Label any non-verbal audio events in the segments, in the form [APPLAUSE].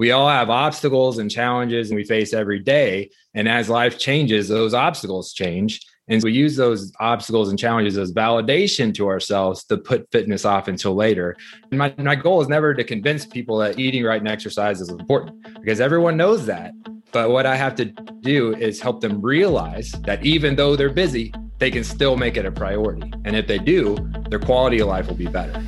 we all have obstacles and challenges we face every day. And as life changes, those obstacles change. And we use those obstacles and challenges as validation to ourselves to put fitness off until later. And my, my goal is never to convince people that eating right and exercise is important because everyone knows that. But what I have to do is help them realize that even though they're busy, they can still make it a priority. And if they do, their quality of life will be better.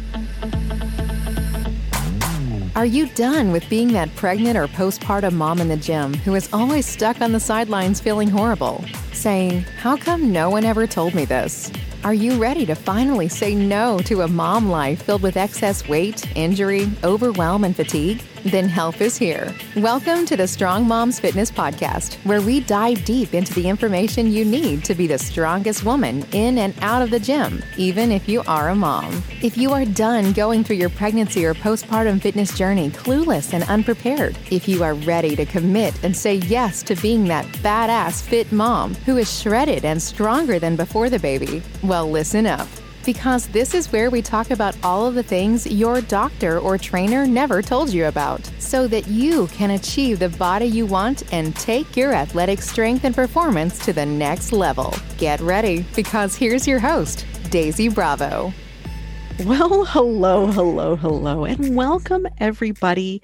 Are you done with being that pregnant or postpartum mom in the gym who is always stuck on the sidelines feeling horrible? Saying, How come no one ever told me this? Are you ready to finally say no to a mom life filled with excess weight, injury, overwhelm, and fatigue? Then help is here. Welcome to the Strong Moms Fitness Podcast, where we dive deep into the information you need to be the strongest woman in and out of the gym, even if you are a mom. If you are done going through your pregnancy or postpartum fitness journey clueless and unprepared, if you are ready to commit and say yes to being that badass fit mom who is shredded and stronger than before the baby, well, listen up because this is where we talk about all of the things your doctor or trainer never told you about so that you can achieve the body you want and take your athletic strength and performance to the next level. Get ready because here's your host, Daisy Bravo. Well, hello, hello, hello, and welcome everybody.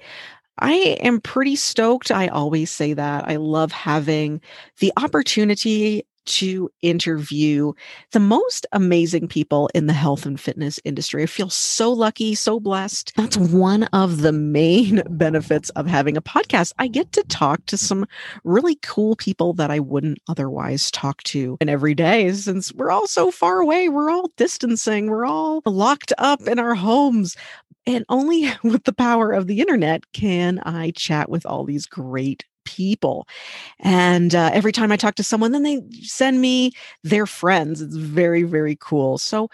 I am pretty stoked. I always say that. I love having the opportunity to interview the most amazing people in the health and fitness industry. I feel so lucky, so blessed. That's one of the main [LAUGHS] benefits of having a podcast. I get to talk to some really cool people that I wouldn't otherwise talk to in every day since we're all so far away. We're all distancing, we're all locked up in our homes. And only [LAUGHS] with the power of the internet can I chat with all these great people. And uh, every time I talk to someone, then they send me their friends. It's very, very cool. So,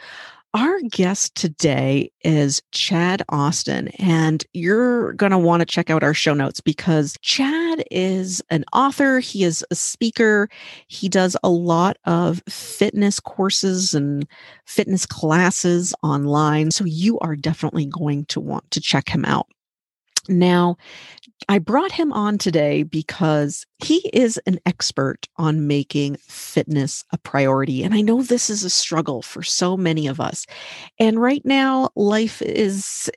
our guest today is Chad Austin, and you're going to want to check out our show notes because Chad is an author, he is a speaker, he does a lot of fitness courses and fitness classes online. So, you are definitely going to want to check him out. Now, I brought him on today because he is an expert on making fitness a priority. And I know this is a struggle for so many of us. And right now, life is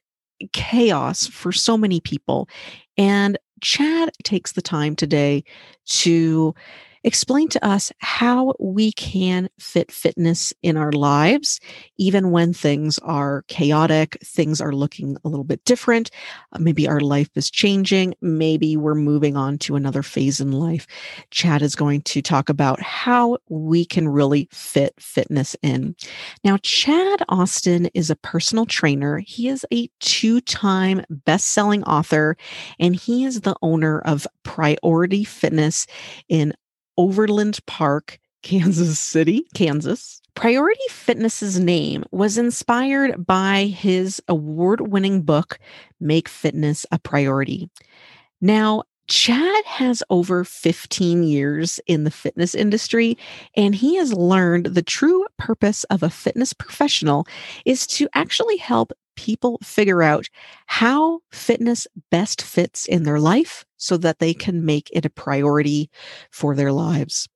chaos for so many people. And Chad takes the time today to explain to us how we can fit fitness in our lives, even when things are chaotic, things are looking a little bit different. Uh, maybe our life is changing. Maybe we're moving on to another phase in life. Chad is going to talk about how we can really fit fitness in. Now, Chad Austin is a personal trainer. He is a two time best selling author, and he is the owner of Priority Fitness in Overland Park, Kansas City, Kansas. Priority Fitness's name was inspired by his award winning book, Make Fitness a Priority. Now, Chad has over 15 years in the fitness industry, and he has learned the true purpose of a fitness professional is to actually help people figure out how fitness best fits in their life so that they can make it a priority for their lives.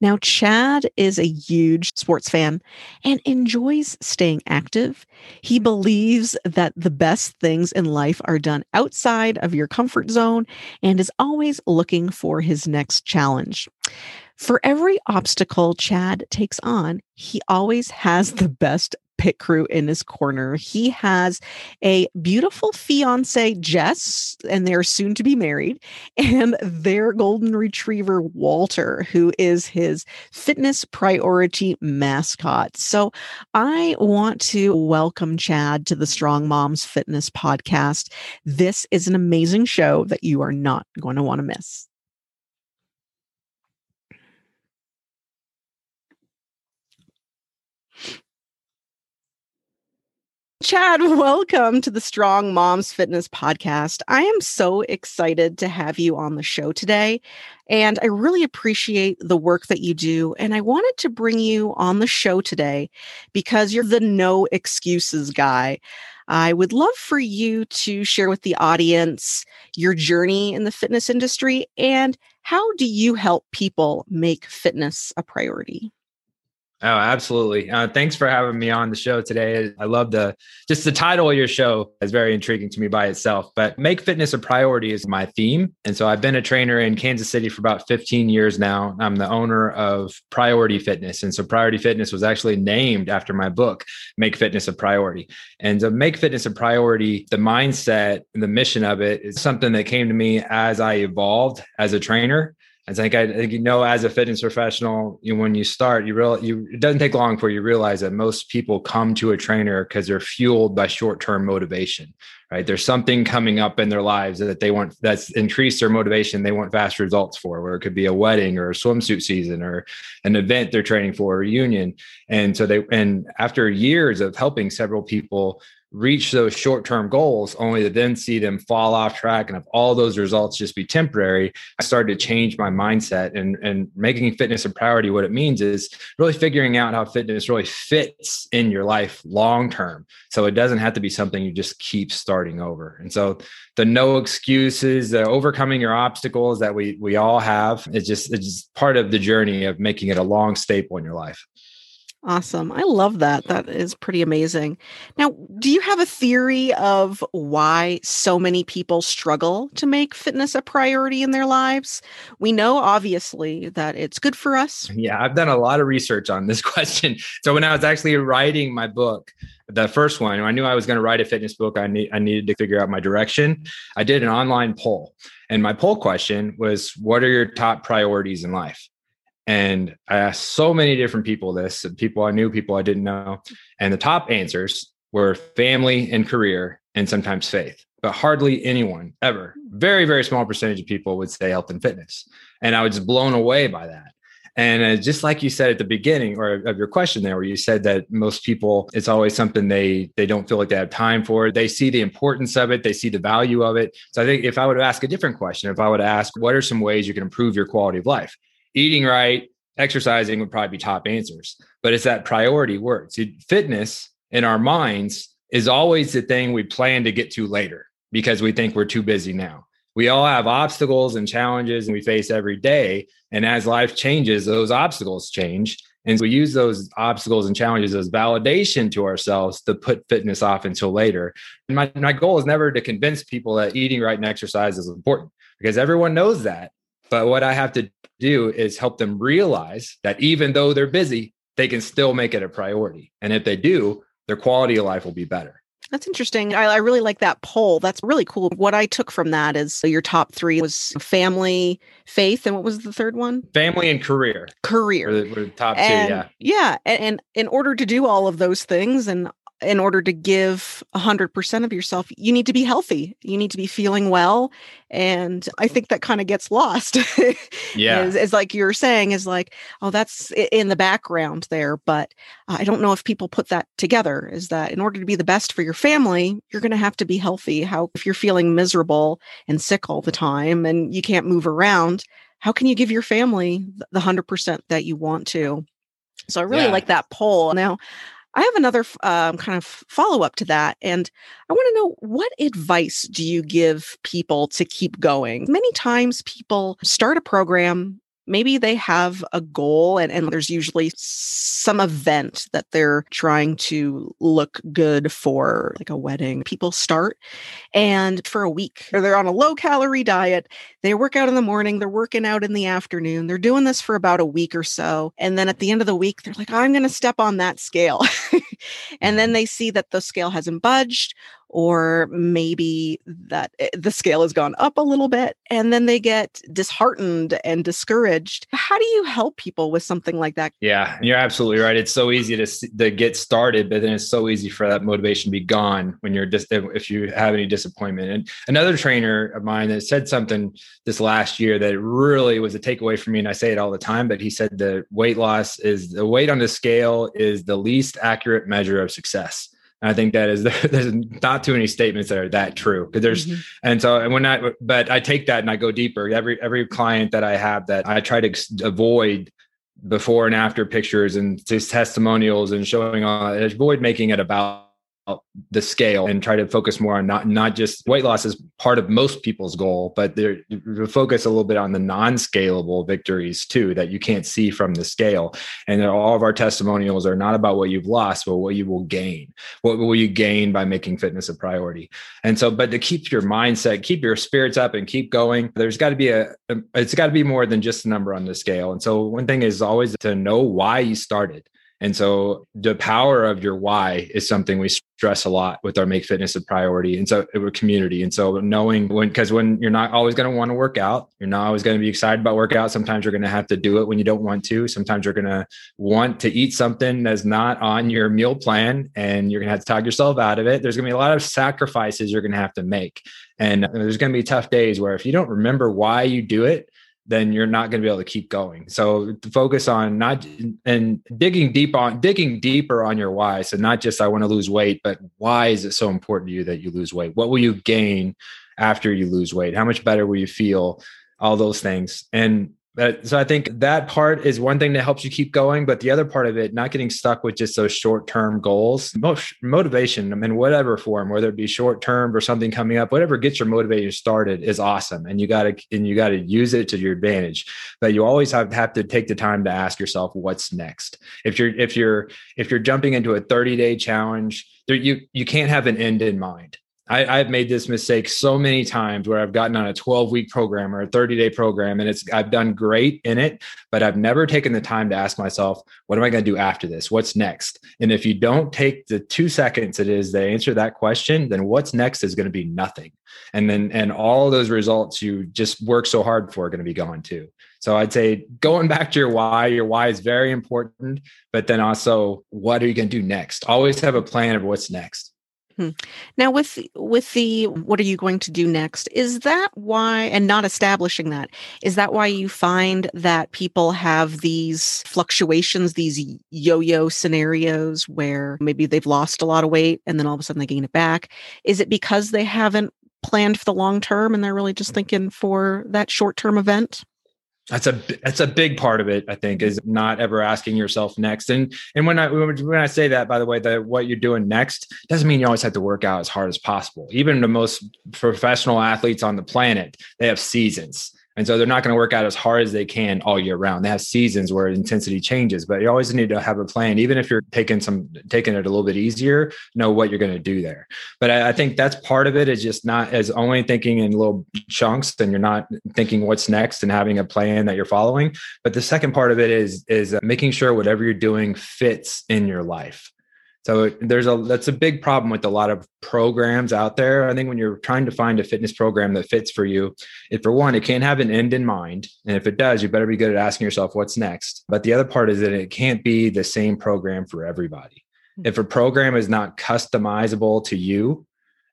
Now, Chad is a huge sports fan and enjoys staying active. He mm-hmm. believes that the best things in life are done outside of your comfort zone and is always looking for his next challenge. For every obstacle Chad takes on, he always has [LAUGHS] the best pit crew in his corner. He has a beautiful fiance, Jess, and they're soon to be married, [LAUGHS] and their golden retriever, Walter, who is his fitness priority mascot. So I want to welcome Chad to the Strong Moms Fitness Podcast. This is an amazing show that you are not going to want to miss. Chad, [LAUGHS] welcome to the Strong Moms Fitness Podcast. I am so excited to have you on the show today. And I really appreciate the work that you do. And I wanted to bring you on the show today because you're the no excuses guy. I would love for you to share with the audience your journey in the fitness industry and how do you help people make fitness a priority? Oh, absolutely. Uh, thanks for having me on the show today. I love the just the title of your show is very intriguing to me by itself. But make fitness a priority is my theme. And so I've been a trainer in Kansas City for about 15 years now. I'm the owner of Priority Fitness. And so Priority Fitness was actually named after my book, Make Fitness a Priority. And to make fitness a priority, the mindset and the mission of it is something that came to me as I evolved as a trainer I think I think you know as a fitness professional, you when you start, you real you it doesn't take long before you realize that most people come to a trainer because they're fueled by short-term motivation, right? There's something coming up in their lives that they want that's increased their motivation. They want fast results for, where it could be a wedding or a swimsuit season or an event they're training for, a reunion. And so they and after years of helping several people reach those short-term goals only to then see them fall off track. And have all those results just be temporary i started to change my mindset. And and making fitness a priority what it means is really figuring out how fitness really fits in your life long term so it doesn't have to be something you just keep starting over. And so the no excuses the overcoming your obstacles that we we all have it's just it's just part of the journey of making it a long staple in your life Awesome. I love that. That is pretty amazing. Now, do you have a theory of why so many people struggle to make fitness a priority in their lives? We know, obviously, that it's good for us. Yeah, I've done a lot of research on this [LAUGHS] question. So, when I was actually writing my book, the first one, I knew I was going to write a fitness book. I, need, I needed to figure out my direction. I did an online poll. And my poll question was What are your top priorities in life? And I asked so many different people this, and people I knew, people I didn't know. And the top answers were family and career, and sometimes faith. But hardly anyone ever, very, very small percentage of people would say health and fitness. And I was blown away by that. And uh, just like you said at the beginning or of your question there, where you said that most people, it's always something they they don't feel like they have time for. They see the importance of it, they see the value of it. So I think if I would ask a different question, if I would ask, what are some ways you can improve your quality of life? Eating right, exercising would probably be top answers. But it's that priority word. See, fitness in our minds is always the thing we plan to get to later because we think we're too busy now. We all have obstacles and challenges and we face every day. And as life changes, those obstacles change. And we use those obstacles and challenges as validation to ourselves to put fitness off until later. And my, my goal is never to convince people that eating right and exercise is important because everyone knows that. But what I have to do is help them realize that even though they're busy, they can still make it a priority. And if they do, their quality of life will be better. That's interesting. I, I, really like that poll. That's really cool. What I took from that is your top three was family, faith, and what was the third one? Family and career. Career. Were the, were the top and, two, yeah. Yeah. And, and in order to do all of those things and in order to give 100% of yourself, you need to be healthy. You need to be feeling well. And I think that kind of gets lost. [LAUGHS] yeah. It's like you're saying, is like, oh, that's in the background there. But I don't know if people put that together is that in order to be the best for your family, you're going to have to be healthy. How, if you're feeling miserable and sick all the time and you can't move around, how can you give your family the 100% that you want to? So I really yeah. like that poll. Now, I have another um, kind of follow up to that. And I want to know what advice do you give people to keep going? Many times people start a program, maybe they have a goal and, and there's usually some event that they're trying to look good for like a wedding. People start and for a week they're on a low calorie diet they work out in the morning they're working out in the afternoon they're doing this for about a week or so and then at the end of the week they're like i'm going to step on that scale. [LAUGHS] And then mm-hmm. they see that the scale hasn't budged or maybe that eh, the scale has gone up a little bit and then they get disheartened and discouraged. How do you help people with something like that? Yeah, you're absolutely right. It's so easy to, to get started, but then it's so easy for that motivation to be gone when you're just, if you have any disappointment. And another trainer of mine that said something this last year that really was a takeaway for me, and I say it all the time, but he said the weight loss is the weight on the scale is the least accurate measure of success. I think that is [LAUGHS] there's not too many statements that are that true because there's mm-hmm. and so and when I but I take that and I go deeper. Every every client that I have that I try to avoid before and after pictures and just testimonials and showing on avoid making it about Uh, the scale and try to focus more on not not just weight loss is part of most people's goal, but they're focus a little bit on the non-scalable victories too that you can't see from the scale. And all of our testimonials are not about what you've lost, but what you will gain. What will you gain by making fitness a priority? And so, but to keep your mindset, keep your spirits up, and keep going, there's got to be a. Um, it's got to be more than just a number on the scale. And so, one thing is always to know why you started and so the power of your why is something we stress a lot with our make fitness a priority. And so we're community. And so knowing when, because when you're not always going to want to work out, you're not always going to be excited about workout. Sometimes you're going to have to do it when you don't want to. Sometimes you're going to want to eat something that's not on your meal plan and you're going to have to talk yourself out of it. There's going to be a lot of sacrifices you're going to have to make. And there's going to be tough days where if you don't remember why you do it, then you're not going to be able to keep going. So focus on not and digging deep on digging deeper on your why. So not just I want to lose weight, but why is it so important to you that you lose weight? What will you gain after you lose weight? How much better will you feel? All those things. And so I think that part is one thing that helps you keep going, but the other part of it, not getting stuck with just those short-term goals, motivation in whatever form, whether it be short-term or something coming up, whatever gets your motivation started is awesome, and you got to and you got to use it to your advantage. But you always have, have to take the time to ask yourself what's next. If you're if you're if you're jumping into a 30-day challenge, there, you you can't have an end in mind. I, have made this mistake so many times where I've gotten on a 12 week program or a 30 day program and it's I've done great in it, but I've never taken the time to ask myself, what am I going to do after this? What's next? And if you don't take the two seconds it is to answer that question, then what's next is going to be nothing. And then and all those results you just work so hard for are going to be gone too. So I'd say going back to your why, your why is very important, but then also what are you going to do next? Always have a plan of what's next. Hmm. Now, with with the what are you going to do next? Is that why, and not establishing that, is that why you find that people have these fluctuations, these yo-yo scenarios where maybe they've lost a lot of weight and then all of a sudden they gain it back? Is it because they haven't planned for the long term and they're really just thinking for that short term event? That's a that's a big part of it i think is not ever asking yourself next. And and when i when i say that by the way that what you're doing next doesn't mean you always have to work out as hard as possible. Even the most professional athletes on the planet they have seasons and so they're not going to work out as hard as they can all year round. They have seasons where intensity changes, but you always need to have a plan. Even if you're taking some taking it a little bit easier, know what you're going to do there. But I, I think that's part of it is just not as only thinking in little chunks and you're not thinking what's next and having a plan that you're following. But the second part of it is is uh, making sure whatever you're doing fits in your life. So there's a that's a big problem with a lot of programs out there. I think when you're trying to find a fitness program that fits for you, if for one, it can't have an end in mind. And if it does, you better be good at asking yourself what's next. But the other part is that it can't be the same program for everybody. Hmm. If a program is not customizable to you,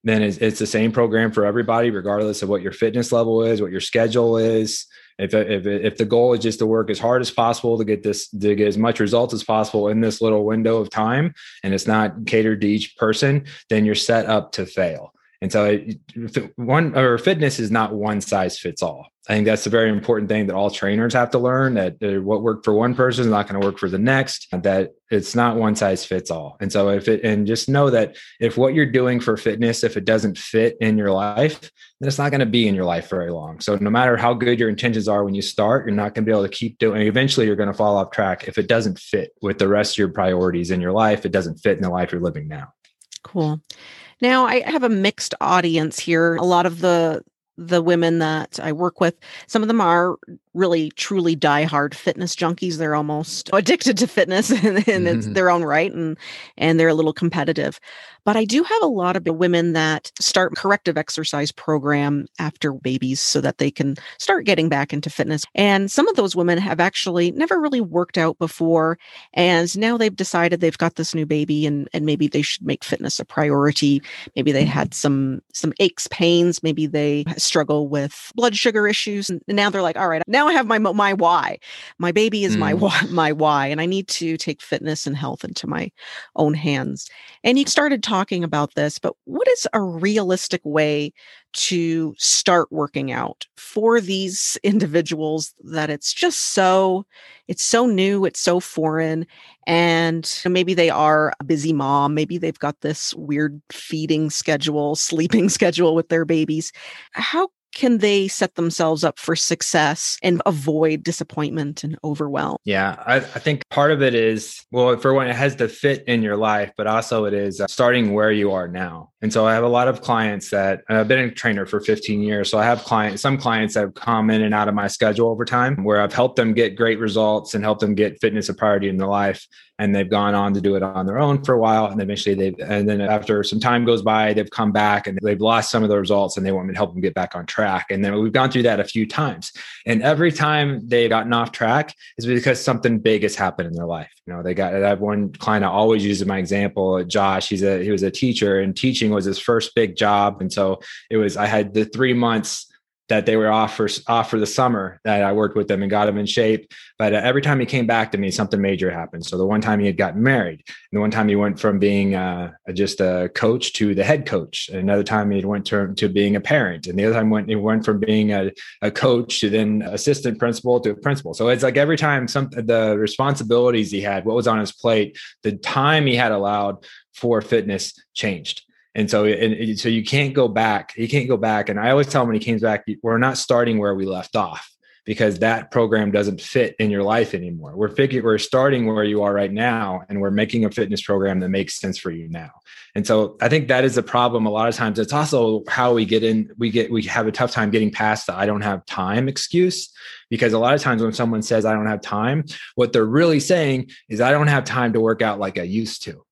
then it's, it's the same program for everybody, regardless of what your fitness level is, what your schedule is, if if if the goal is just to work as hard as possible to get this to get as much results as possible in this little window of time, and it's not catered to each person, then you're set up to fail. And so, it, one or fitness is not one size fits all. I think that's a very important thing that all trainers have to learn that uh, what worked for one person is not going to work for the next, that it's not one size fits all. And so if it, and just know that if what you're doing for fitness, if it doesn't fit in your life, then it's not going to be in your life very long. So no matter how good your intentions are when you start, you're not going to be able to keep doing, eventually you're going to fall off track if it doesn't fit with the rest of your priorities in your life. It doesn't fit in the life you're living now. Cool. Now I have a mixed audience here. A lot of the the women that I work with, some of them are really truly diehard fitness junkies. They're almost addicted to fitness [LAUGHS] in, in mm-hmm. their own right, and and they're a little competitive. But I do have a lot of women that start corrective exercise program after babies so that they can start getting back into fitness. And some of those women have actually never really worked out before. And now they've decided they've got this new baby and, and maybe they should make fitness a priority. Maybe they had some some aches, pains, maybe they struggle with blood sugar issues. And now they're like, all right, now now I have my my why. My baby is mm. my why, [LAUGHS] my why, and I need to take fitness and health into my own hands. And you started talking about this, but what is a realistic way to start working out for these individuals that it's just so it's so new, it's so foreign, and maybe they are a busy mom, maybe they've got this weird feeding schedule, [LAUGHS] sleeping schedule with their babies. How can they set themselves up for success and avoid disappointment and overwhelm? Yeah, I, I, think part of it is, well, for one, it has to fit in your life, but also it is uh, starting where you are now. And so I have a lot of clients that I've been a trainer for 15 years. So I have clients, some clients that have come in and out of my schedule over time where I've helped them get great results and helped them get fitness a priority in their life and they've gone on to do it on their own for a while and eventually they've and then after some time goes by they've come back and they've lost some of the results and they want me to help them get back on track and then we've gone through that a few times. And every time they've gotten off track is because something big has happened in their life. You know they got i have one client i always use as my example josh he's a he was a teacher and teaching was his first big job. And so it was i had the three months that they were off for off for the summer that I worked with them and got them in shape. But uh, every time he came back to me, something major happened. So the one time he had gotten married, and the one time he went from being uh, just a coach to the head coach, and another time he went to, to being a parent, and the other time went he went from being a, a coach to then assistant principal to a principal. So it's like every time some the responsibilities he had, what was on his plate, the time he had allowed for fitness changed. And so, and so you can't go back. You can't go back. And I always tell him when he comes back, we're not starting where we left off because that program doesn't fit in your life anymore. We're figuring we're starting where you are right now, and we're making a fitness program that makes sense for you now. And so I think that is a problem. A lot of times, it's also how we get in. We get we have a tough time getting past the "I don't have time" excuse because a lot of times when someone says "I don't have time," what they're really saying is "I don't have time to work out like I used to."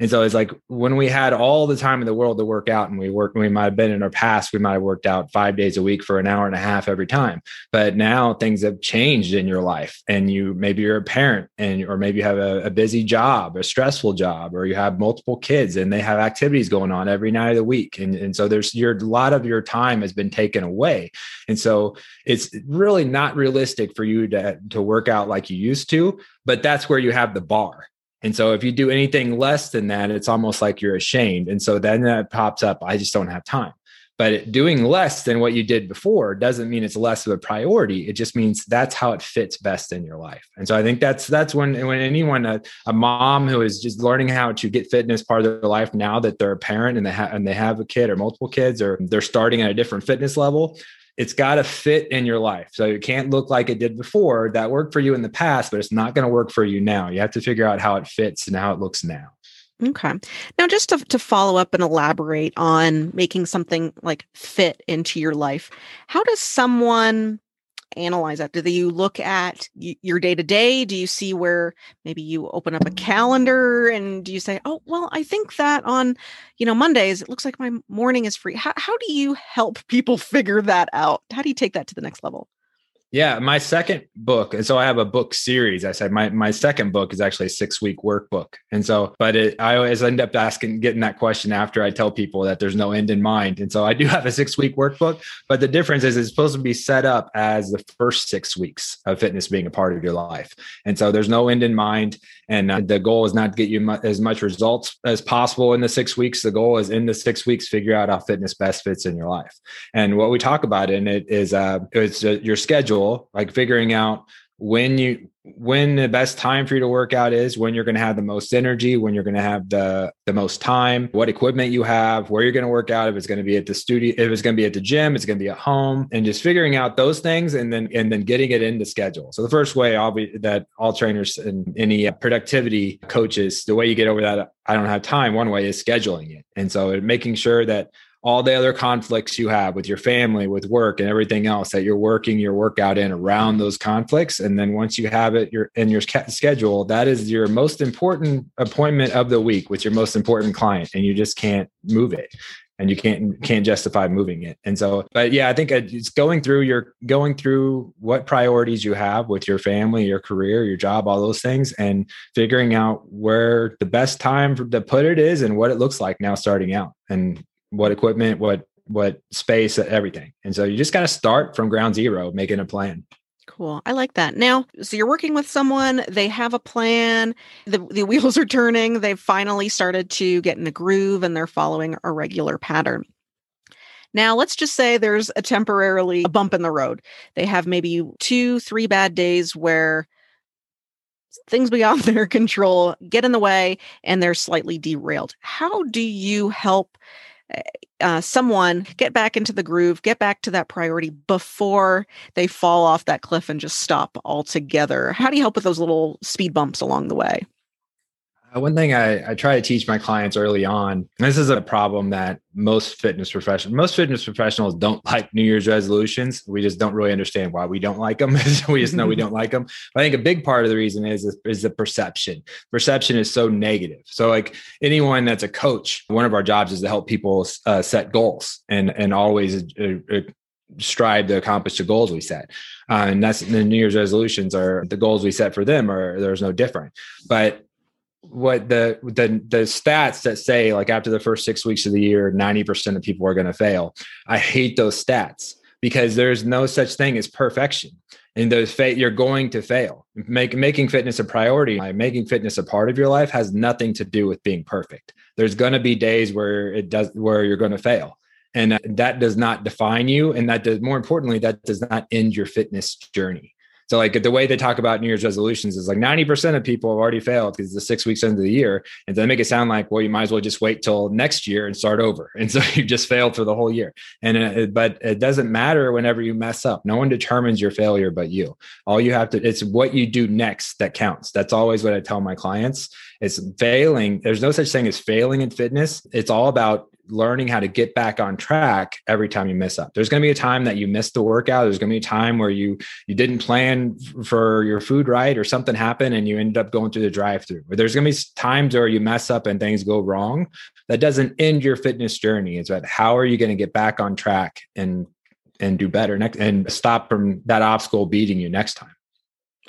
And so it's like when we had all the time in the world to work out and we worked, we might have been in our past, we might have worked out five days a week for an hour and a half every time. But now things have changed in your life and you maybe you're a parent and or maybe you have a, a busy job, a stressful job, or you have multiple kids and they have activities going on every night of the week. And, and so there's your a lot of your time has been taken away. And so it's really not realistic for you to, to work out like you used to, but that's where you have the bar and so if you do anything less than that, it's almost like you're ashamed. And so then that pops up, I just don't have time. But doing less than what you did before doesn't mean it's less of a priority. It just means that's how it fits best in your life. And so I think that's that's when when anyone a, a mom who is just learning how to get fitness part of their life now that they're a parent and they and they have a kid or multiple kids or they're starting at a different fitness level, it's got to fit in your life. So it can't look like it did before. That worked for you in the past, but it's not going to work for you now. You have to figure out how it fits and how it looks now. Okay. Now, just to, to follow up and elaborate on making something like fit into your life, how does someone analyze that? Do you look at your day to day? Do you see where maybe you open up a calendar and do you say, oh, well, I think that on, you know, Mondays, it looks like my morning is free. How, how do you help people [LAUGHS] figure that out? How do you take that to the next level? Yeah, my second book, and so I have a book series. I said my my second book is actually a six week workbook, and so but it, I always end up asking, getting that question after I tell people that there's no end in mind, and so I do [LAUGHS] have a six week workbook. But the difference is it's supposed to be set up as the first six weeks of fitness being a part of your life, and so there's no end in mind. And uh, the goal is not to get you mu- as much results as possible in the six weeks. The goal is in the six weeks figure out how fitness best fits in your life. And what we talk about in it is uh, it's uh, your schedule, like figuring out when you when the best time for you to work out is when you're going to have the most energy when you're going to have the the most time what equipment you have where you're going to work out if it's going to be at the studio if it's going to be at the gym it's going to be at home and just figuring out those things and then and then getting it into schedule. So the first way i'll be that all trainers and any uh, productivity coaches the way you get over that i don't have time one way is scheduling it. And so making sure that all the other conflicts you have with your family, with work, and everything else that you're working your workout in around mm-hmm. those conflicts. And then once you have it your, in your schedule, that is your most important appointment of the week with your most important client, and you just can't move it. And you can't can't justify moving it. And so but yeah i think it's going through your going through what priorities you have with your family your career your job all those things and figuring out where the best time to put it is and what it looks like now starting out. And what equipment, what what space, everything. And so you just got to start from ground zero, making a plan. Cool. I like that. Now, so you're working with someone, they have a plan, the, the wheels are turning, they've finally started to get in the groove and they're following a regular pattern. Now, let's just say there's a temporarily a bump in the road. They have maybe two, three bad days where things beyond [LAUGHS] their control get in the way and they're slightly derailed. How do you help uh, someone get back into the groove, get back to that priority before they fall off that cliff and just stop altogether? How do you help with those little speed bumps along the way? Uh, one thing I, I, try to teach my clients early on, this is a problem that most fitness professionals, most fitness professionals don't like New Year's resolutions. We just don't really understand why we don't like them. [LAUGHS] we just know we don't like them. But I think a big part of the reason is, is, is the perception. Perception is so negative. So like anyone that's a coach, one of our jobs is to help people uh, set goals and and always uh, uh, strive to accomplish the goals we set. Uh, and that's the New Year's resolutions are the goals we set for them are there's no different. But what the the the stats that say like after the first six weeks of the year 90% of people are going to fail. I hate those stats because there's no such thing as perfection. And those fa- you're going to fail. Make, making fitness a priority like making fitness a part of your life has nothing to do with being perfect. There's going to be days where it does where you're going to fail. And uh, that does not define you and that does more importantly that does not end your fitness journey so like the way they talk about New Year's resolutions is like 90% of people have already failed because it's the six weeks into the year. And they make it sound like, well, you might as well just wait till next year and start over. [LAUGHS] And so you just failed for the whole year. And uh, it, but it doesn't matter whenever you mess up. No one determines your failure but you. All you have to, it's what you do next that counts. That's always what I tell my clients. It's failing. There's no such thing as failing in fitness. It's all about learning how to get back on track every time you miss up. There's going to be a time that you missed the workout. There's going to be a time where you you didn't plan for your food right or something happened and you ended up going through the drive-through. Or there's going to be times where you mess up and things go wrong. That doesn't end your fitness journey. It's about how are you going to get back on track and and do better next and stop from that obstacle beating you next time.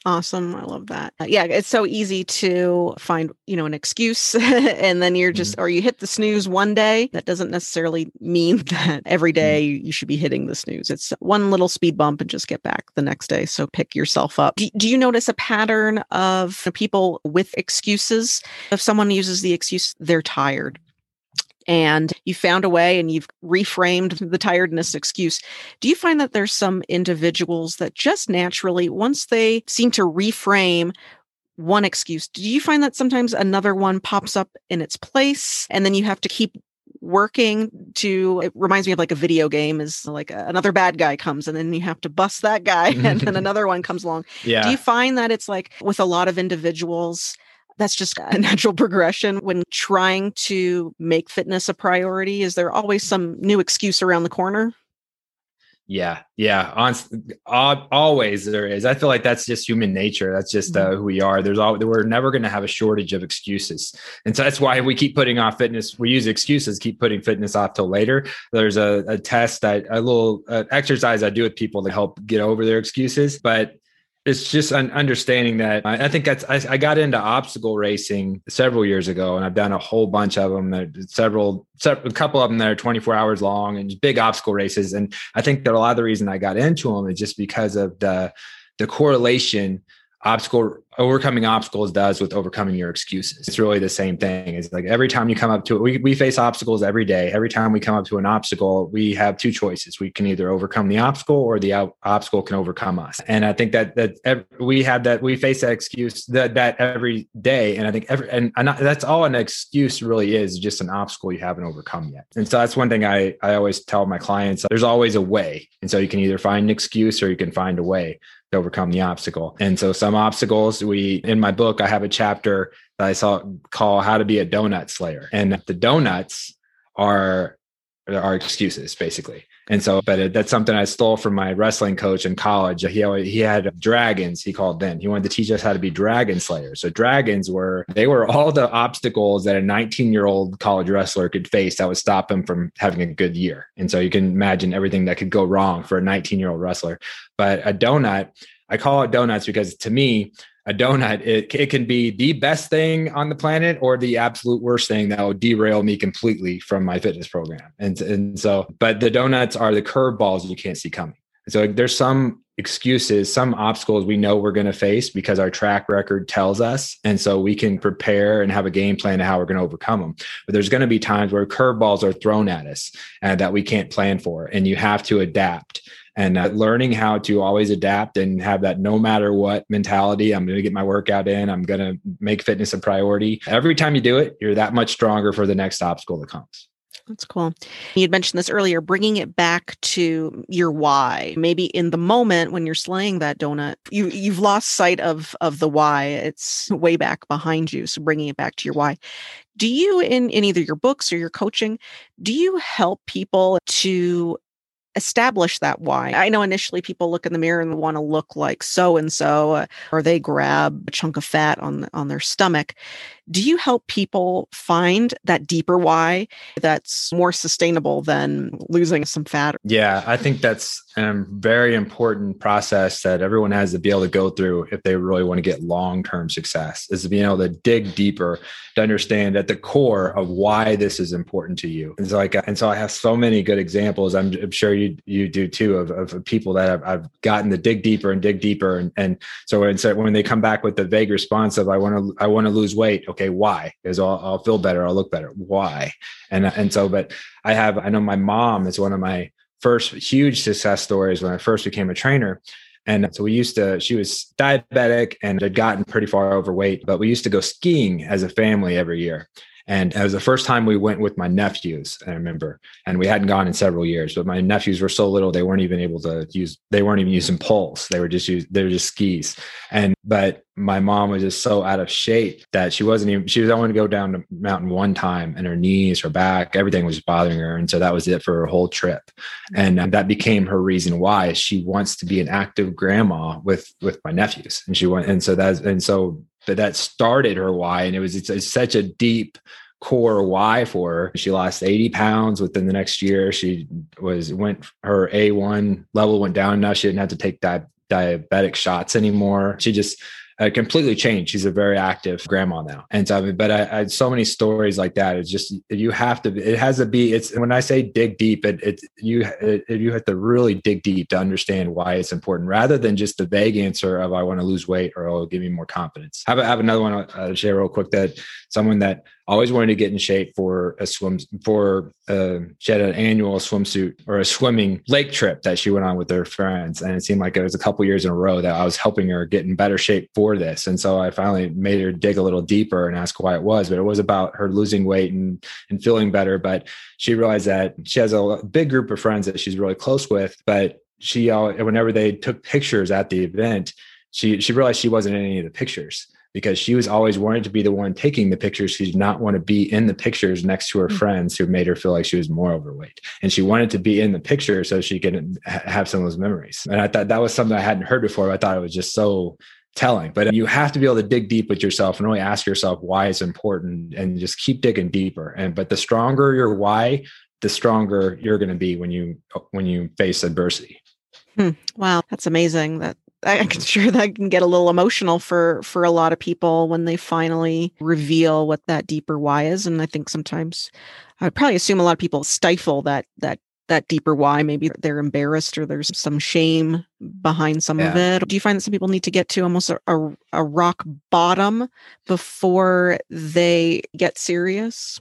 Awesome. I love that. Uh, yeah, it's so easy to find, you know, an excuse [LAUGHS] and then you're just, mm-hmm. or you hit the snooze one day. That doesn't necessarily mean [LAUGHS] that every mm-hmm. day you should be hitting the snooze. It's one little speed bump and just get back the next day. So pick yourself up. Do, do you notice a pattern of people with excuses? If someone uses the excuse, they're tired and you found a way and you've reframed the tiredness excuse. Do you find that there's some individuals that just naturally, once they seem to reframe one excuse, do you find that sometimes another one pops up in its place and then you have to keep working to it reminds me of like a video game is like a, another bad guy comes and then you have to bust that guy [LAUGHS] and then [LAUGHS] another one comes along yeah do you find that it's like with a lot of individuals that's just a natural progression when trying to make fitness a priority. Is there always some new excuse around the corner? Yeah, yeah. On, always there is. I feel like that's just human nature. That's just uh, mm-hmm. who we are. There's all we're never going to have a shortage of excuses, and so that's why we keep putting off fitness. We use excuses, keep putting fitness off till later. There's a, a test that a little uh, exercise I do with people to help get over their excuses, but it's just an understanding that I, think that's I, I, got into obstacle racing several years ago, and I've done a whole bunch of them. Several, several, a couple of them that are 24 hours long and big obstacle races. And I think that a lot of the reason I got into them is just because of the the correlation obstacle overcoming obstacles does with overcoming your excuses. It's really the same thing. It's like every time you come up to it, we, we face obstacles every day. Every time we come up to an obstacle, we have two choices. We can either overcome the obstacle or the obstacle can overcome us. And I think that that we have that we face that excuse that that every day. And I think every and, and that's all an excuse really is just an obstacle you haven't overcome yet. And so that's one thing I I always tell my clients. There's always a way. And so you can either find an excuse or you can find a way to overcome the obstacle. And so some obstacles we in my book I have a chapter that I saw call how to be a donut slayer. And the donuts are are excuses basically. And so, but that's something I stole from my wrestling coach in college. He he had dragons. He called them. He wanted to teach us how to be dragon slayers. So dragons were they were all the obstacles that a 19 year old college wrestler could face that would stop him from having a good year. And so you can imagine everything that could go wrong for a 19 year old wrestler. But a donut I call it donuts because to me, a donut, it, it can be the best thing on the planet or the absolute worst thing that will derail me completely from my fitness program. And, and so, but the donuts are the curveballs you can't see coming. So there's some excuses, some obstacles we know we're going to face because our track record tells us. And so we can prepare and have a game plan to how we're going to overcome them. But there's going to be times where curveballs are thrown at us uh, that we can't plan for, and you have to adapt. And uh, learning how to always adapt and have that no matter what mentality, I'm going to get my workout in, I'm going to make fitness a priority. Every time you do it, you're that much stronger for the next obstacle that comes. That's cool. You'd mentioned this earlier, bringing it back to your why. Maybe in the moment when you're slaying that donut, you you've lost sight of of the why. It's way back behind you. So bringing it back to your why. Do you in in either your books or your coaching, do you help people to establish that why. I know initially people look in the mirror and want to look like so and so, or they grab a chunk of fat on on their stomach. Do you help people find that deeper why that's more sustainable than losing some fat? Yeah, I think that's a very important process that everyone has to be able to go through if they really want to get long term success is to be able to dig deeper to understand at the core of why this is important to you. So, like, and so I have so many good examples. I'm, sure you you do too of, of people that I've, I've gotten to dig deeper and dig deeper. And, and so, and so when they come back with the vague response of I want to I want to lose weight, okay, why? Because I'll, I'll feel better, I'll look better. Why? And and so, but I have I know my mom is one of my first huge success stories when I first became a trainer. And so we used to, she was diabetic and had gotten pretty far overweight, but we used to go skiing as a family every year. And it was the first time we went with my nephews, I remember. And we hadn't gone in several years, but my nephews were so little they weren't even able to use they weren't even using poles. They were just use they were just skis. And but my mom was just so out of shape that she wasn't even she was only to go down the mountain one time and her knees, her back, everything was bothering her. And so that was it for her whole trip. And mm-hmm. that became her reason why she wants to be an active grandma with with my nephews. And she went and so that's and so but that started her why and it was it's, it's such a deep core why for her. She lost 80 pounds within the next year. She was went her A1 level went down enough. She didn't have to take di- diabetic shots anymore. She just uh, completely changed. She's a very active grandma now. And so, I mean, but I, I had so many stories like that. It's just, you have to, it has to be, it's when I say dig deep, it, it you, it, you have to really dig deep to understand why it's important rather than just the vague answer of, I want to lose weight or it'll give me more confidence. Have, have another one I'll share real quick that someone that always wanted to get in shape for a swim for she had an annual swimsuit or a swimming lake trip that she went on with her friends. And it seemed like it was a couple years in a row that i was helping her get in better shape for this. And so i finally made her dig a little deeper and ask why it was but it was about her losing weight and and feeling better. But she realized that she has a big group of friends that she's really close with but she whenever they took pictures at the event she she realized she wasn't in any of the pictures because she was always wanting to be the one taking the pictures. She did not want to be in the pictures next to her mm-hmm. friends who made her feel like she was more overweight. And she wanted to be in the picture so she could have some of those memories. And I thought that was something I hadn't heard before. I thought it was just so telling. But you have to be able to dig deep with yourself and really ask yourself why it's important and just keep digging deeper. And but the stronger your why, the stronger you're going to be when you when you face adversity. Hmm. Wow, that's amazing. That I'm [LAUGHS] sure that can get a little emotional for for a lot of people when they finally reveal what that deeper why is. And I think sometimes I'd probably assume a lot of people stifle that that that deeper why. Maybe they're embarrassed or there's some shame behind some yeah. of it. Do you find that some people need to get to almost a, a, a rock bottom before they get serious?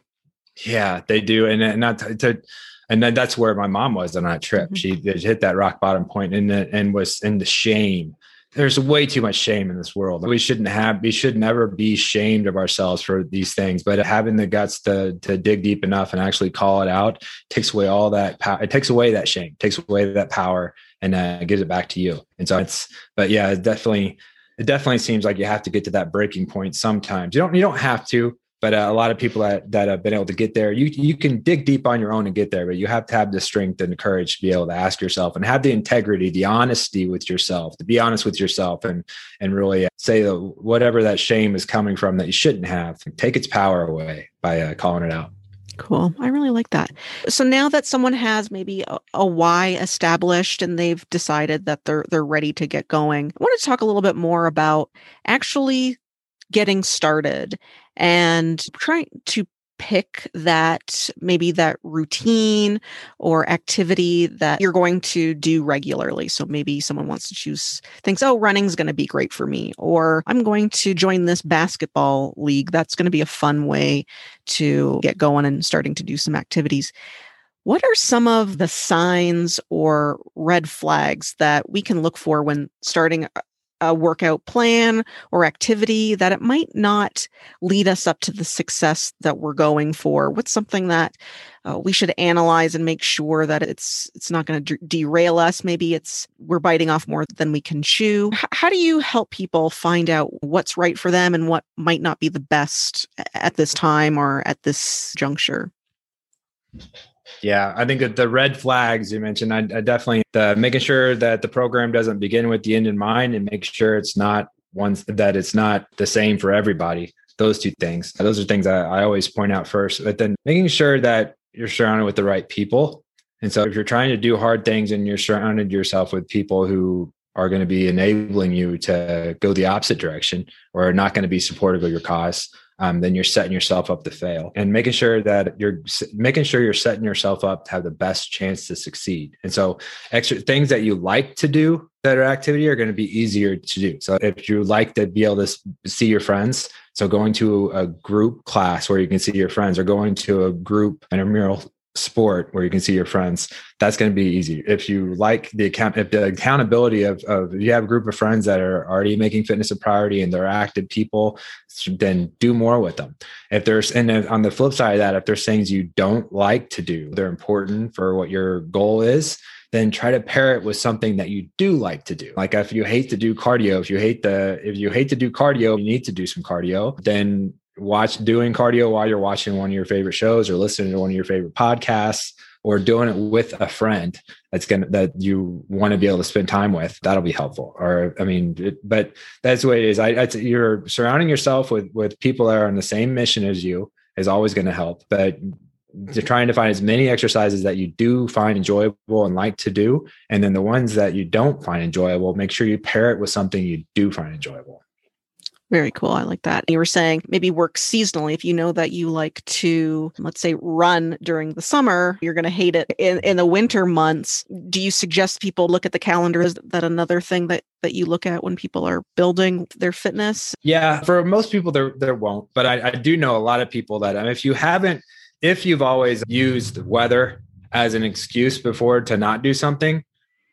Yeah, they do. And, and not to, to and then that's where my mom was on that trip. Mm-hmm. She hit that rock bottom point and and was in the shame. There's way too much shame in this world. We shouldn't have. We should never be shamed of ourselves for these things. But having the guts to to dig deep enough and actually call it out takes away all that power. It takes away that shame. Takes away that power and uh, gives it back to you. And so it's. But yeah, it definitely. It definitely seems like you have to get to that breaking point sometimes. You don't. You don't have to but uh, a lot of people that, that have been able to get there you you can dig deep on your own and get there but you have to have the strength and the courage to be able to ask yourself and have the integrity the honesty with yourself to be honest with yourself and and really say that whatever that shame is coming from that you shouldn't have take its power away by uh, calling it out Cool. I really like that. So now that someone has maybe a, a, why established and they've decided that they're they're ready to get going, I want to talk a little bit more about actually getting started and trying to pick that maybe that routine or activity that you're going to do regularly. So maybe someone wants to choose thinks, oh, running's going to be great for me, or I'm going to join this basketball league. That's going to be a fun way to get going and starting to do some activities. What are some of the signs or red flags that we can look for when starting a workout plan or activity that it might not lead us up to the success that we're going for what's something that uh, we should analyze and make sure that it's it's not going to derail us? Maybe it's we're biting off more than we can chew. H- how do you help people find out what's right for them and what might not be the best at this time or at this juncture yeah, I think that the red flags you mentioned, I, I definitely the making sure that the program doesn't begin with the end in mind, and make sure it's not ones that it's not the same for everybody. Those two things, those are things I, I always point out first. But then making sure that you're surrounded with the right people. And so, if you're trying to do hard things and you're surrounded yourself with people who are going to be enabling you to go the opposite direction or are not going to be supportive of your cause, um, then you're setting yourself up to fail and making sure that you're making sure you're setting yourself up to have the best chance to succeed. And so extra things that you like to do that are activity are going to be easier to do. So if you like to be able to see your friends, so going to a group class where you can see your friends or going to a group intramural sport where you can see your friends that's going to be easy if you like the account if the accountability of, of if you have a group of friends that are already making fitness a priority and they're active people then do more with them if there's and on the flip side of that if there's things you don't like to do they're important for what your goal is then try to pair it with something that you do like to do. Like if you hate to do cardio, if you hate the if you hate to do cardio, you need to do some cardio, then watch doing cardio while you're watching one of your favorite shows or listening to one of your favorite podcasts or doing it with a friend that's gonna that you want to be able to spend time with that'll be helpful. Or i mean it, but that's the way it is. I, you're surrounding yourself with with people that are on the same mission as you is always going to help but trying to find as many exercises that you do find enjoyable and like to do and then the ones that you don't find enjoyable make sure you pair it with something you do find enjoyable very cool. I like that. You were saying maybe work seasonally. If you know that you like to, let's say, run during the summer, you're going to hate it in, in the winter months. Do you suggest people look at the calendar? Is that another thing that, that you look at when people are building their fitness? Yeah, for most people, there, there won't. But I, I do know a lot of people that I mean, if you haven't, if you've always used weather as an excuse before to not do something,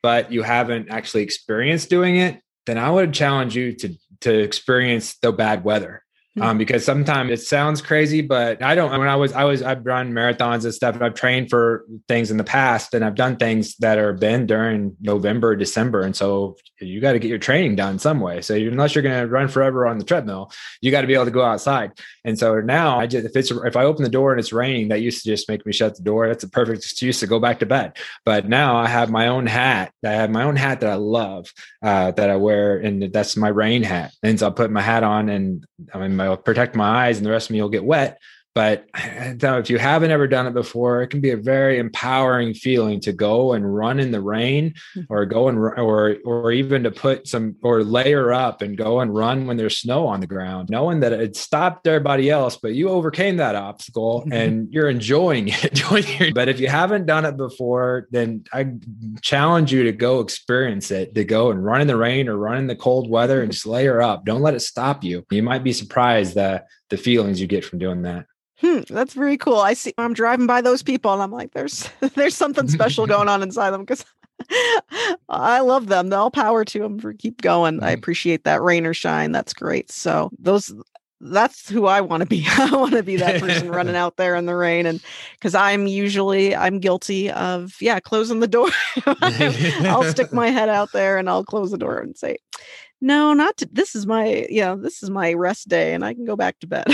but you haven't actually experienced doing it, then I would challenge you to to experience the bad weather. Hmm. Um, because sometimes it sounds crazy, but I don't. When I was, I was, I've run marathons and stuff, and I've trained for things in the past, and I've done things that are been during November, December, and so you got to get your training done some way. So unless you're going to run forever on the treadmill, you got to be able to go outside. And so now I just if it's if I open the door and it's raining, that used to just make me shut the door. That's a perfect excuse to go back to bed. But now I have my own hat. I have my own hat that I love uh, that I wear, and that's my rain hat. And so I put my hat on, and I'm. mean, I'll protect my eyes, and the rest of me will get wet. But [SIGHS] now, if you haven't ever done it before, it can be a very empowering feeling to go and run in the rain mm-hmm. or go and or or even to put some or layer up and go and run when there's snow on the ground, knowing that it stopped everybody else, but you overcame that obstacle [LAUGHS] mm-hmm. and you're enjoying it. [LAUGHS] but if you haven't done it before, then I challenge you to go experience it, to go and run in the rain or run in the cold weather and just layer up. Don't let it stop you. You might be surprised that the feelings you get from doing that hmm, that's very cool. I see. I'm driving by those people, and I'm like, there's [LAUGHS] there's something special [LAUGHS] going on inside them because I love them. All power to them for keep going. I appreciate that rain or shine. That's great. So those that's who I want to be. [LAUGHS] I want to be that person running out there in the rain and cuz I'm usually I'm guilty of yeah, closing the door. I'll stick my head out there and I'll close the door and say, "No, not to, this is my yeah, this is my rest day and I can go back to bed."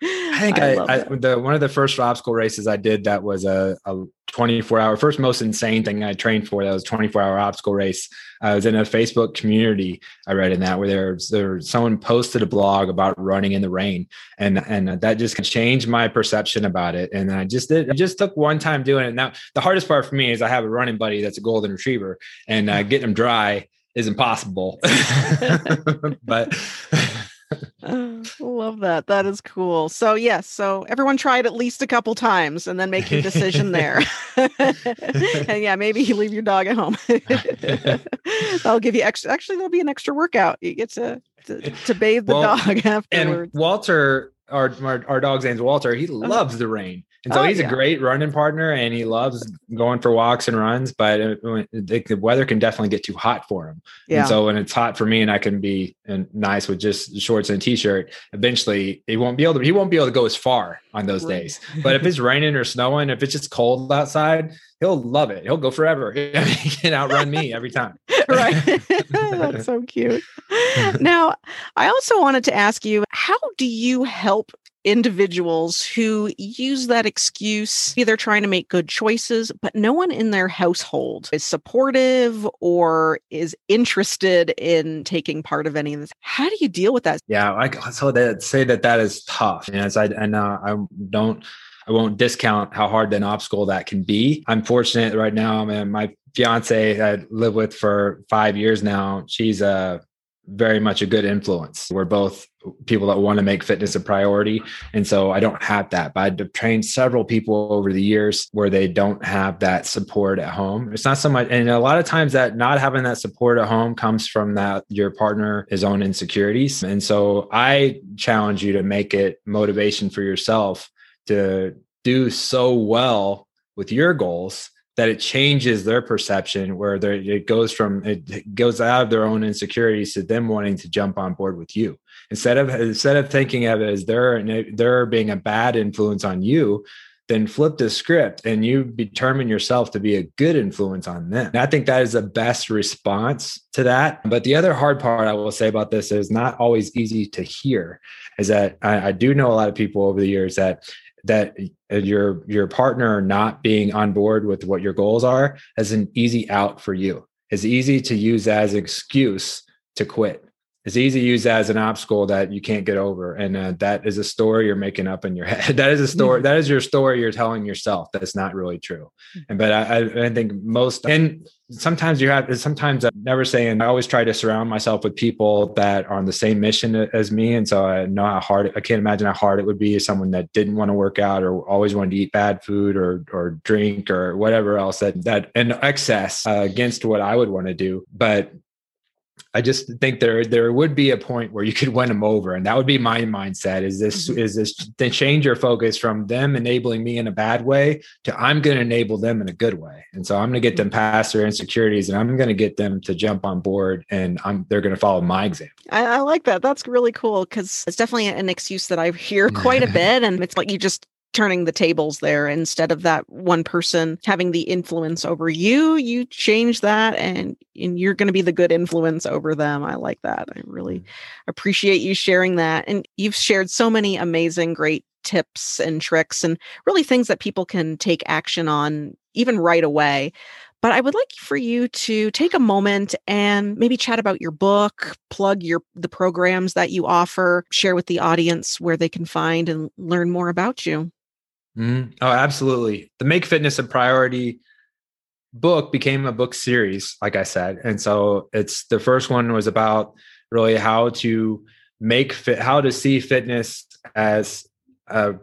[LAUGHS] I think I, I, I the one of the first obstacle races I did that was a, a 24 hour first most insane thing I trained for that was 24 hour obstacle race. I was in a Facebook community I read in that where there's there someone posted a blog about running in the rain and and that just changed my perception about it and I just did I just took one time doing it. Now the hardest part for me is I have a running buddy that's a golden retriever and uh, [LAUGHS] getting him dry is impossible. [LAUGHS] but [LAUGHS] Love that. That is cool. So yes, so everyone try it at least a couple times and then make your decision there. [LAUGHS] and yeah, maybe you leave your dog at home. [LAUGHS] That'll give you extra actually there'll be an extra workout. You get to to, to bathe the well, dog afterwards. And Walter our, our, our dog's name's Walter. He uh-huh. loves the rain. And so oh, he's yeah. a great running partner and he loves going for walks and runs, but it, it, the weather can definitely get too hot for him. Yeah. And so when it's hot for me and I can be nice with just shorts and a t-shirt, eventually he won't be able to, he won't be able to go as far on those right. days. But if it's [LAUGHS] raining or snowing, if it's just cold outside, he'll love it. He'll go forever. [LAUGHS] he can outrun me every time. [LAUGHS] right. That's so cute. Now, I also wanted to ask you, how do you help individuals who use that excuse either trying to make good choices but no one in their household is supportive or is interested in taking part of any of this how do you deal with that yeah i so that say that that is tough and as i and uh, i don't I won't discount how hard an obstacle that can be. I'm fortunate right now. I Man, my fiance I live with for five years now. She's a very much a good influence. We're both people that want to make fitness a priority. And so I don't have that, but I've trained several people over the years where they don't have that support at home. It's not so much, and a lot of times that not having that support at home comes from that your partner his own insecurities. And so I challenge you to make it motivation for yourself to do so well with your goals that it changes their perception where it goes from it goes out of their own insecurities to them wanting to jump on board with you instead of instead of thinking of it as they're they're being a bad influence on you then flip the script and you determine yourself to be a good influence on them. And I think that is the best response to that. But the other hard part I will say about this is not always easy to hear is that I, I do know a lot of people over the years that that uh, your your partner not being on board with what your goals are as an easy out for you. It's easy to use as an excuse to quit. It's easy to use as an obstacle that you can't get over, and uh, that is a story you're making up in your [LAUGHS] head. that is a story. Mm-hmm. That is your story you're telling yourself. That's not really true. And but I, I think most and sometimes you have sometimes i'm never saying i always try to surround myself with people that are on the same mission as me and so i know how hard i can't imagine how hard it would be as someone that didn't want to work out or always wanted to eat bad food or or drink or whatever else that that in excess uh, against what i would want to do but I just think there there would be a point where you could win them over, and that would be my mindset. Is this mm-hmm. is this to change your focus from them enabling me in a bad way to I'm going to enable them in a good way, and so I'm going to get them mm-hmm. past their insecurities, and I'm going to get them to jump on board, and I'm they're going to follow my example. I, I like that. That's really cool because it's definitely an excuse that I hear quite a [LAUGHS] bit, and it's like you just turning the tables there instead of that one person having the influence over you you change that and and you're going to be the good influence over them i like that i really mm. appreciate you sharing that and you've shared so many amazing great tips and tricks and really things that people can take action on even right away but I would like for you to take a moment and maybe chat about your book, plug your the programs that you offer, share with the audience where they can find and learn more about you. Mm-hmm. Oh, absolutely. The Make Fitness a Priority book became a book series, like I said. And so it's the first one was about really how to make fit, how to see fitness as a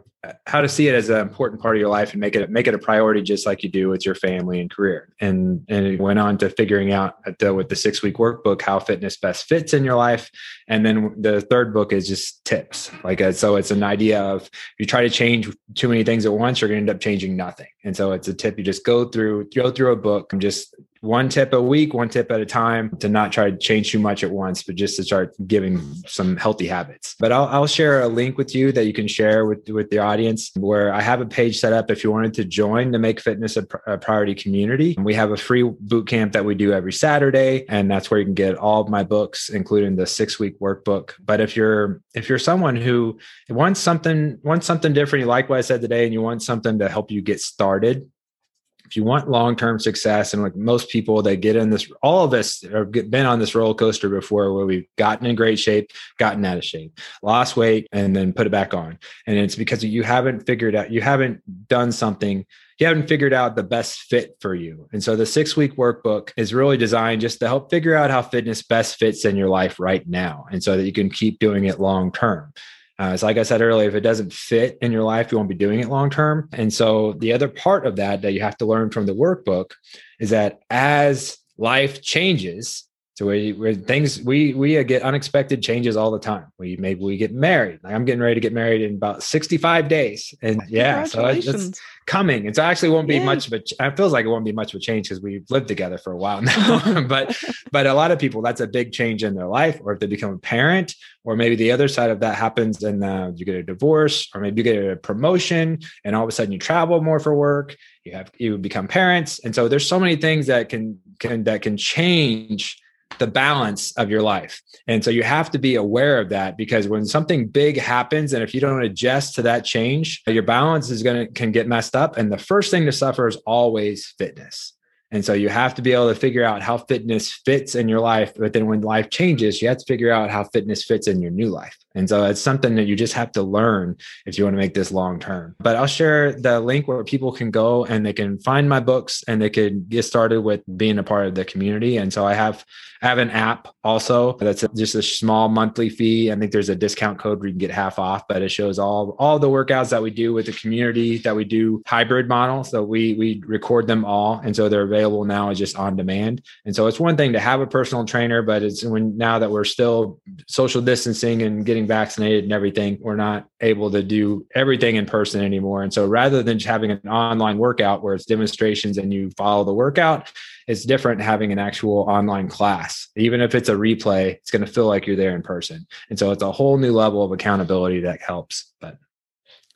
how to see it as an important part of your life and make it make it a priority just like you do with your family and career. And and it went on to figuring out the, with the six week workbook how fitness best fits in your life. And then the third book is just tips. Like uh, so it's an idea of if you try to change too many things at once you're going to end up changing nothing and so it's a tip you just go through go through a book and just one tip a week, one tip at a time to not try to change too much at once, but just to start giving some healthy habits. But I'll, I'll share a link with you that you can share with, with the audience where I have a page set up if you wanted to join the Make Fitness a, a Priority community. We have a free boot camp that we do every Saturday, and that's where you can get all of my books, including the six week workbook. But if you're if you're someone who wants something wants something different, you like what I said today, and you want something to help you get started if you want long-term success and like most people that get in this all of us have been on this roller coaster before where we've gotten in great shape gotten out of shape lost weight and then put it back on and it's because you haven't figured out you haven't done something you haven't figured out the best fit for you. And so the six week workbook is really designed just to help figure out how fitness best fits in your life right now. And so that you can keep doing it long term. Uh, so, like I said earlier, if it doesn't fit in your life, you won't be doing it long term. And so, the other part of that that you have to learn from the workbook is that as life changes, so we, where things we we get unexpected changes all the time. We maybe we get married. Like I'm getting ready to get married in about 65 days, and yeah, so it's coming. And so actually won't be yeah. much of a. It feels like it won't be much of a change because we've lived together for a while [LAUGHS] now. [LAUGHS] but but a lot of people that's a big change in their life, or if they become a parent, or maybe the other side of that happens and uh, you get a divorce, or maybe you get a promotion, and all of a sudden you travel more for work. You have you become parents, and so there's so many things that can can that can change the balance of your life. And so you have to be aware of that because when something big happens and if you don't adjust to that change, your balance is going to can get messed up and the first thing to suffer is always fitness. And so you have to be able to figure out how fitness fits in your life. But then when life changes, you have to figure out how fitness fits in your new life. And so it's something that you just have to learn if you want to make this long term. But I'll share the link where people can go and they can find my books and they can get started with being a part of the community. And so I have I have an app also that's just a small monthly fee. I think there's a discount code where you can get half off, but it shows all all the workouts that we do with the community that we do hybrid model. So we we record them all, and so they're available now is just on demand. And so it's one thing to have a personal trainer, but it's when now that we're still social distancing and getting vaccinated and everything, we're not able to do everything in person anymore. And so rather than just having an online workout where it's demonstrations and you follow the workout, it's different having an actual online class. Even if it's a replay, it's going to feel like you're there in person. And so it's a whole new level of accountability that helps. But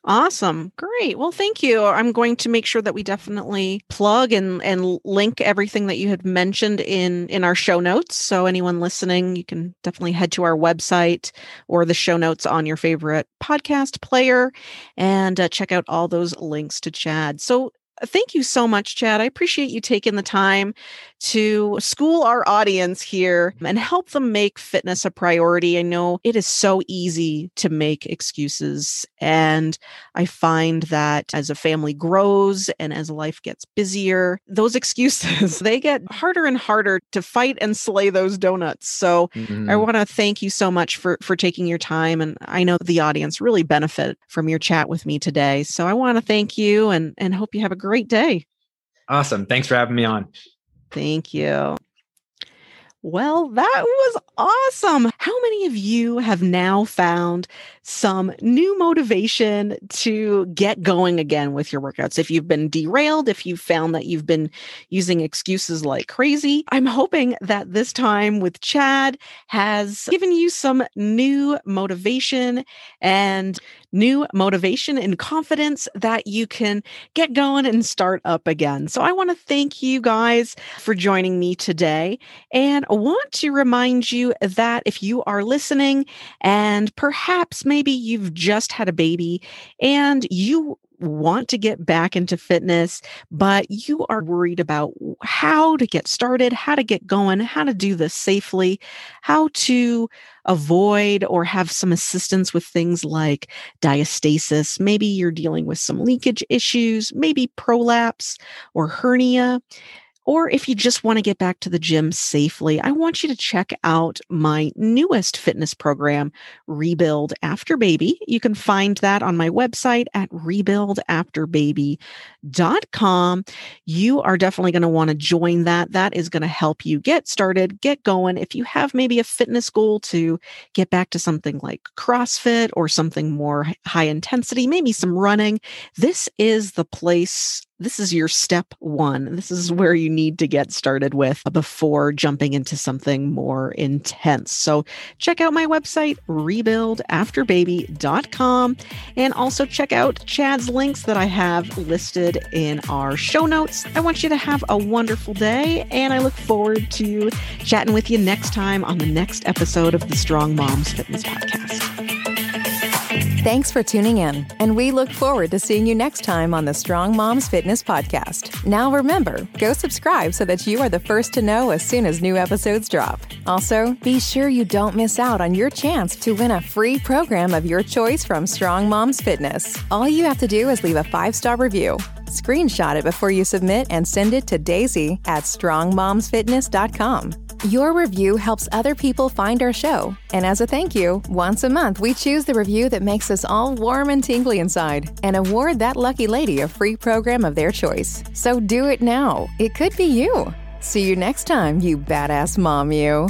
Awesome. Great. Well, thank you. I'm going to make sure that we definitely plug and and link everything that you had mentioned in in our show notes. So anyone listening, you can definitely head to our website or the show notes on your favorite podcast player and uh, check out all those links to Chad. So thank you so much, Chad. I appreciate you taking the time to school our audience here and help them make fitness a priority. I know it is so easy to make excuses. And I find that as a family grows and as life gets busier, those [LAUGHS] excuses, they get harder and harder to fight and slay those donuts. So mm-hmm. I want to thank you so much for, for taking your time. And I know the audience really benefit from your chat with me today. So I want to thank you and, and hope you have a great day. Awesome. Thanks for having me on. Thank you. Well, that was awesome. How many of you have now found some new motivation to get going again with your workouts? If you've been derailed, if you've found that you've been using excuses like crazy, I'm hoping that this time with Chad has given you some new motivation and new motivation and confidence that you can get going and start up again. So I want to thank you guys for joining me today. And I want to remind you that if you are listening and perhaps maybe you've just had a baby and you want to get back into fitness, but you are worried about how to get started, how to get going, how to do this safely, how to avoid or have some assistance with things like diastasis. Maybe you're dealing with some leakage issues, maybe prolapse or hernia. Or if you just want to get back to the gym safely, I want you to check out my newest fitness program, Rebuild After Baby. You can find that on my website at rebuildafterbaby.com. You are definitely going to want to join that. That is going to help you get started, get going. If you have maybe a fitness goal to get back to something like CrossFit or something more high intensity, maybe some running, this is the place this is your step one. This is where you need to get started with before jumping into something more intense. So check out my website, rebuildafterbaby.com, and also check out Chad's links that I have listed in our show notes. I want you to have a wonderful day, and I look forward to chatting with you next time on the next episode of the Strong Moms Fitness Podcast. Thanks for tuning in, and we look forward to seeing you next time on the Strong Moms Fitness Podcast. Now remember, go subscribe so that you are the first to know as soon as new episodes drop. Also, be sure you don't miss out on your chance to win a free program of your choice from Strong Moms Fitness. All you have to do is leave a five star review. Screenshot it before you submit and send it to Daisy at strongmomsfitness.com. Your review helps other people find our show. And as a thank you, once a month we choose the review that makes us all warm and tingly inside and award that lucky lady a free program of their choice. So do it now. It could be you. See you next time, you badass mom, you.